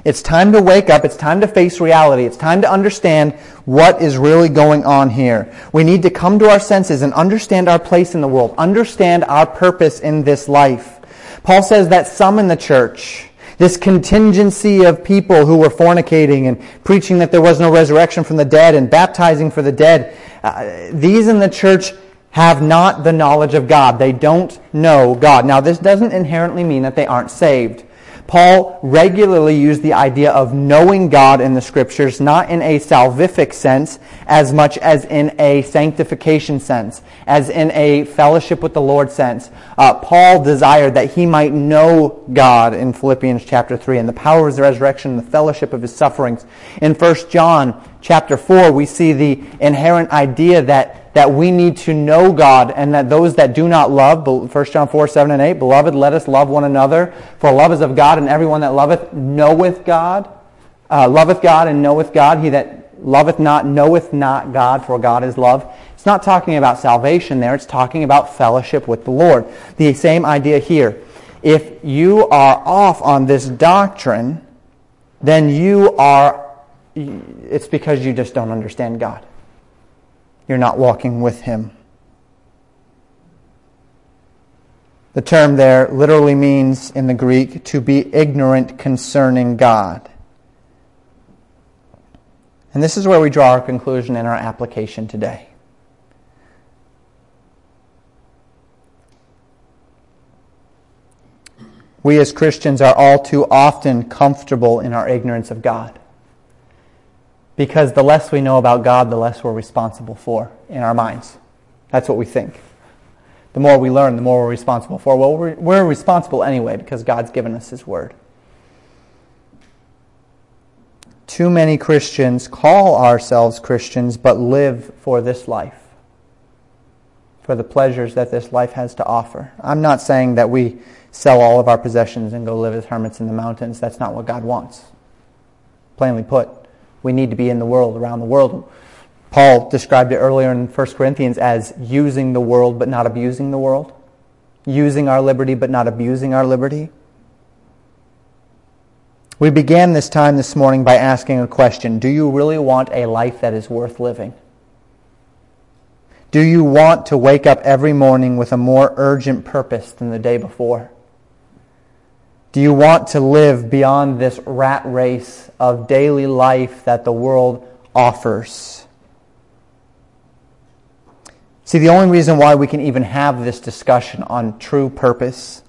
It's time to wake up. It's time to face reality. It's time to understand what is really going on here. We need to come to our senses and understand our place in the world, understand our purpose in this life. Paul says that some in the church, this contingency of people who were fornicating and preaching that there was no resurrection from the dead and baptizing for the dead, uh, these in the church have not the knowledge of God. They don't know God. Now, this doesn't inherently mean that they aren't saved. Paul regularly used the idea of knowing God in the scriptures, not in a salvific sense as much as in a sanctification sense, as in a fellowship with the Lord sense. Uh, Paul desired that he might know God in Philippians chapter 3 and the power of his resurrection and the fellowship of his sufferings. In 1 John chapter 4, we see the inherent idea that that we need to know God and that those that do not love, 1 John 4, 7 and 8, Beloved, let us love one another, for love is of God, and everyone that loveth knoweth God, uh, loveth God and knoweth God. He that loveth not knoweth not God, for God is love. It's not talking about salvation there, it's talking about fellowship with the Lord. The same idea here. If you are off on this doctrine, then you are, it's because you just don't understand God you're not walking with Him. The term there literally means in the Greek to be ignorant concerning God. And this is where we draw our conclusion in our application today. We as Christians are all too often comfortable in our ignorance of God. Because the less we know about God, the less we're responsible for in our minds. That's what we think. The more we learn, the more we're responsible for. Well, we're, we're responsible anyway because God's given us His Word. Too many Christians call ourselves Christians but live for this life, for the pleasures that this life has to offer. I'm not saying that we sell all of our possessions and go live as hermits in the mountains. That's not what God wants. Plainly put we need to be in the world, around the world. Paul described it earlier in 1 Corinthians as using the world but not abusing the world, using our liberty but not abusing our liberty. We began this time this morning by asking a question Do you really want a life that is worth living? Do you want to wake up every morning with a more urgent purpose than the day before? Do you want to live beyond this rat race of daily life that the world offers? See, the only reason why we can even have this discussion on true purpose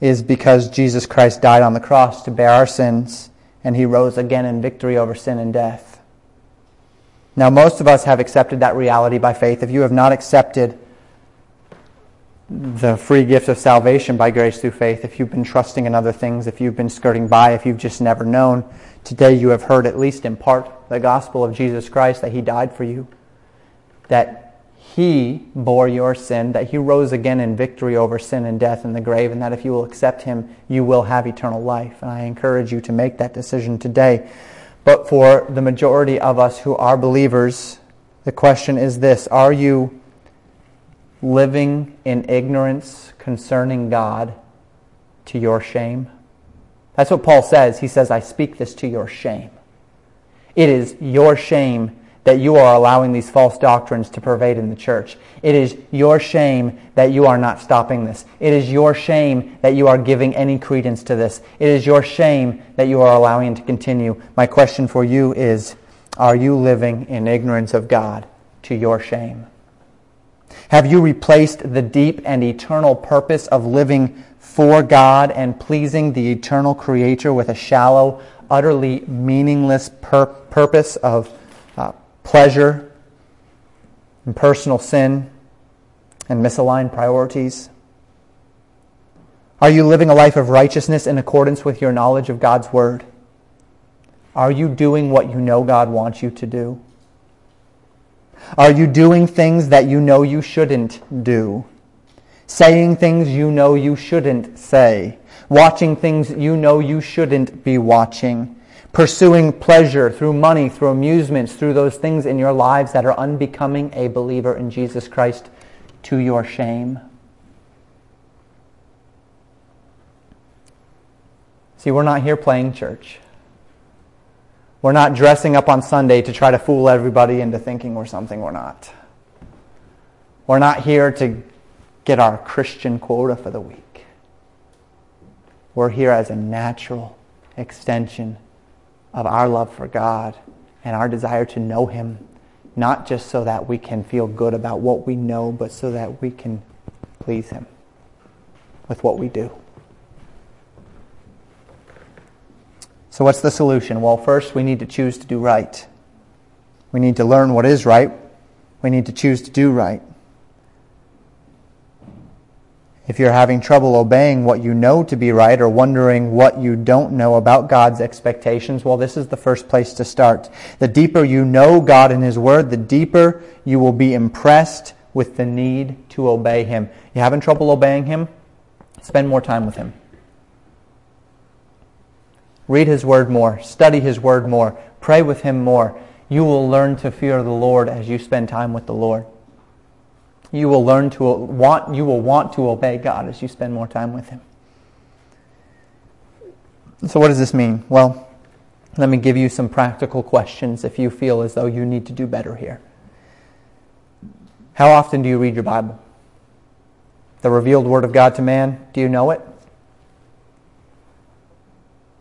is because Jesus Christ died on the cross to bear our sins and he rose again in victory over sin and death. Now, most of us have accepted that reality by faith. If you have not accepted the free gift of salvation by grace through faith, if you've been trusting in other things, if you've been skirting by, if you've just never known, today you have heard, at least in part, the gospel of Jesus Christ that He died for you, that He bore your sin, that He rose again in victory over sin and death and the grave, and that if you will accept Him, you will have eternal life. And I encourage you to make that decision today. But for the majority of us who are believers, the question is this Are you living in ignorance concerning God to your shame? That's what Paul says. He says, I speak this to your shame. It is your shame that you are allowing these false doctrines to pervade in the church. It is your shame that you are not stopping this. It is your shame that you are giving any credence to this. It is your shame that you are allowing it to continue. My question for you is, are you living in ignorance of God to your shame? Have you replaced the deep and eternal purpose of living for God and pleasing the eternal Creator with a shallow, utterly meaningless pur- purpose of uh, pleasure and personal sin and misaligned priorities? Are you living a life of righteousness in accordance with your knowledge of God's Word? Are you doing what you know God wants you to do? Are you doing things that you know you shouldn't do? Saying things you know you shouldn't say? Watching things you know you shouldn't be watching? Pursuing pleasure through money, through amusements, through those things in your lives that are unbecoming a believer in Jesus Christ to your shame? See, we're not here playing church. We're not dressing up on Sunday to try to fool everybody into thinking we're something we're not. We're not here to get our Christian quota for the week. We're here as a natural extension of our love for God and our desire to know Him, not just so that we can feel good about what we know, but so that we can please Him with what we do. So, what's the solution? Well, first, we need to choose to do right. We need to learn what is right. We need to choose to do right. If you're having trouble obeying what you know to be right or wondering what you don't know about God's expectations, well, this is the first place to start. The deeper you know God and His Word, the deeper you will be impressed with the need to obey Him. You having trouble obeying Him? Spend more time with Him. Read His Word more. Study His Word more. Pray with Him more. You will learn to fear the Lord as you spend time with the Lord. You will learn to want, you will want to obey God as you spend more time with Him. So, what does this mean? Well, let me give you some practical questions if you feel as though you need to do better here. How often do you read your Bible? The revealed Word of God to man, do you know it?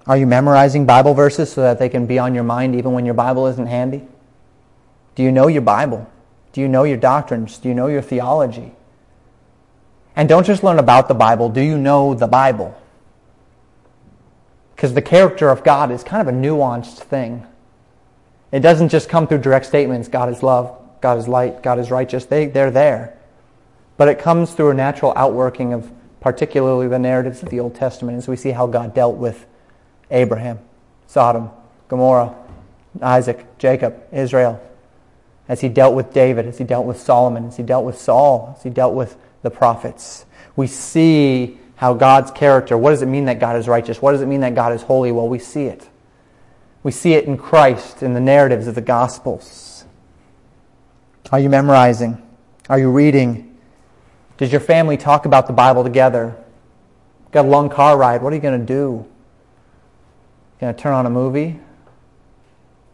Are you memorizing Bible verses so that they can be on your mind even when your Bible isn't handy? Do you know your Bible? Do you know your doctrines? Do you know your theology? And don't just learn about the Bible, do you know the Bible? Because the character of God is kind of a nuanced thing. It doesn't just come through direct statements God is love, God is light, God is righteous. They, they're there. But it comes through a natural outworking of particularly the narratives of the Old Testament as we see how God dealt with Abraham, Sodom, Gomorrah, Isaac, Jacob, Israel, as he dealt with David, as he dealt with Solomon, as he dealt with Saul, as he dealt with the prophets. We see how God's character, what does it mean that God is righteous? What does it mean that God is holy? Well, we see it. We see it in Christ, in the narratives of the Gospels. Are you memorizing? Are you reading? Does your family talk about the Bible together? Got a long car ride. What are you going to do? Going to turn on a movie?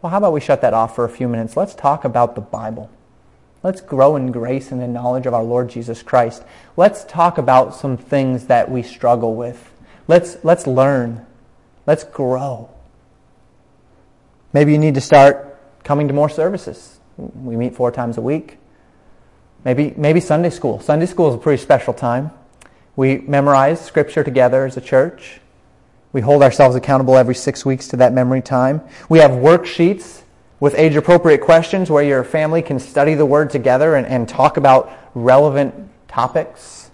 Well, how about we shut that off for a few minutes? Let's talk about the Bible. Let's grow in grace and in knowledge of our Lord Jesus Christ. Let's talk about some things that we struggle with. Let's, let's learn. Let's grow. Maybe you need to start coming to more services. We meet four times a week. Maybe, maybe Sunday school. Sunday school is a pretty special time. We memorize Scripture together as a church. We hold ourselves accountable every six weeks to that memory time. We have worksheets with age appropriate questions where your family can study the Word together and, and talk about relevant topics.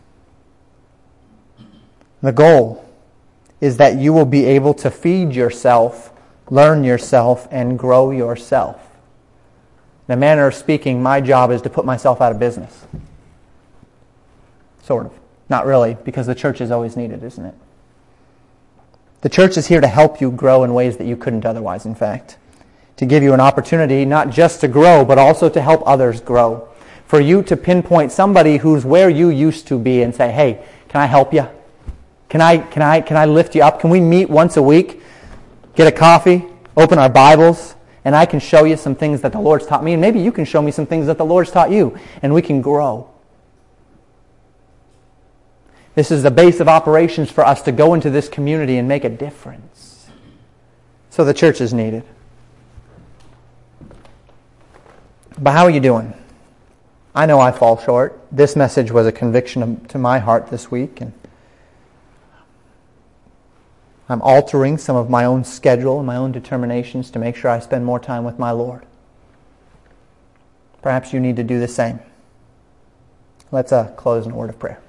The goal is that you will be able to feed yourself, learn yourself, and grow yourself. In a manner of speaking, my job is to put myself out of business. Sort of. Not really, because the church is always needed, isn't it? The church is here to help you grow in ways that you couldn't otherwise, in fact. To give you an opportunity not just to grow, but also to help others grow. For you to pinpoint somebody who's where you used to be and say, hey, can I help you? Can I, can I, can I lift you up? Can we meet once a week, get a coffee, open our Bibles, and I can show you some things that the Lord's taught me, and maybe you can show me some things that the Lord's taught you, and we can grow. This is the base of operations for us to go into this community and make a difference. So the church is needed. But how are you doing? I know I fall short. This message was a conviction to my heart this week, and I'm altering some of my own schedule and my own determinations to make sure I spend more time with my Lord. Perhaps you need to do the same. Let's uh, close in a word of prayer.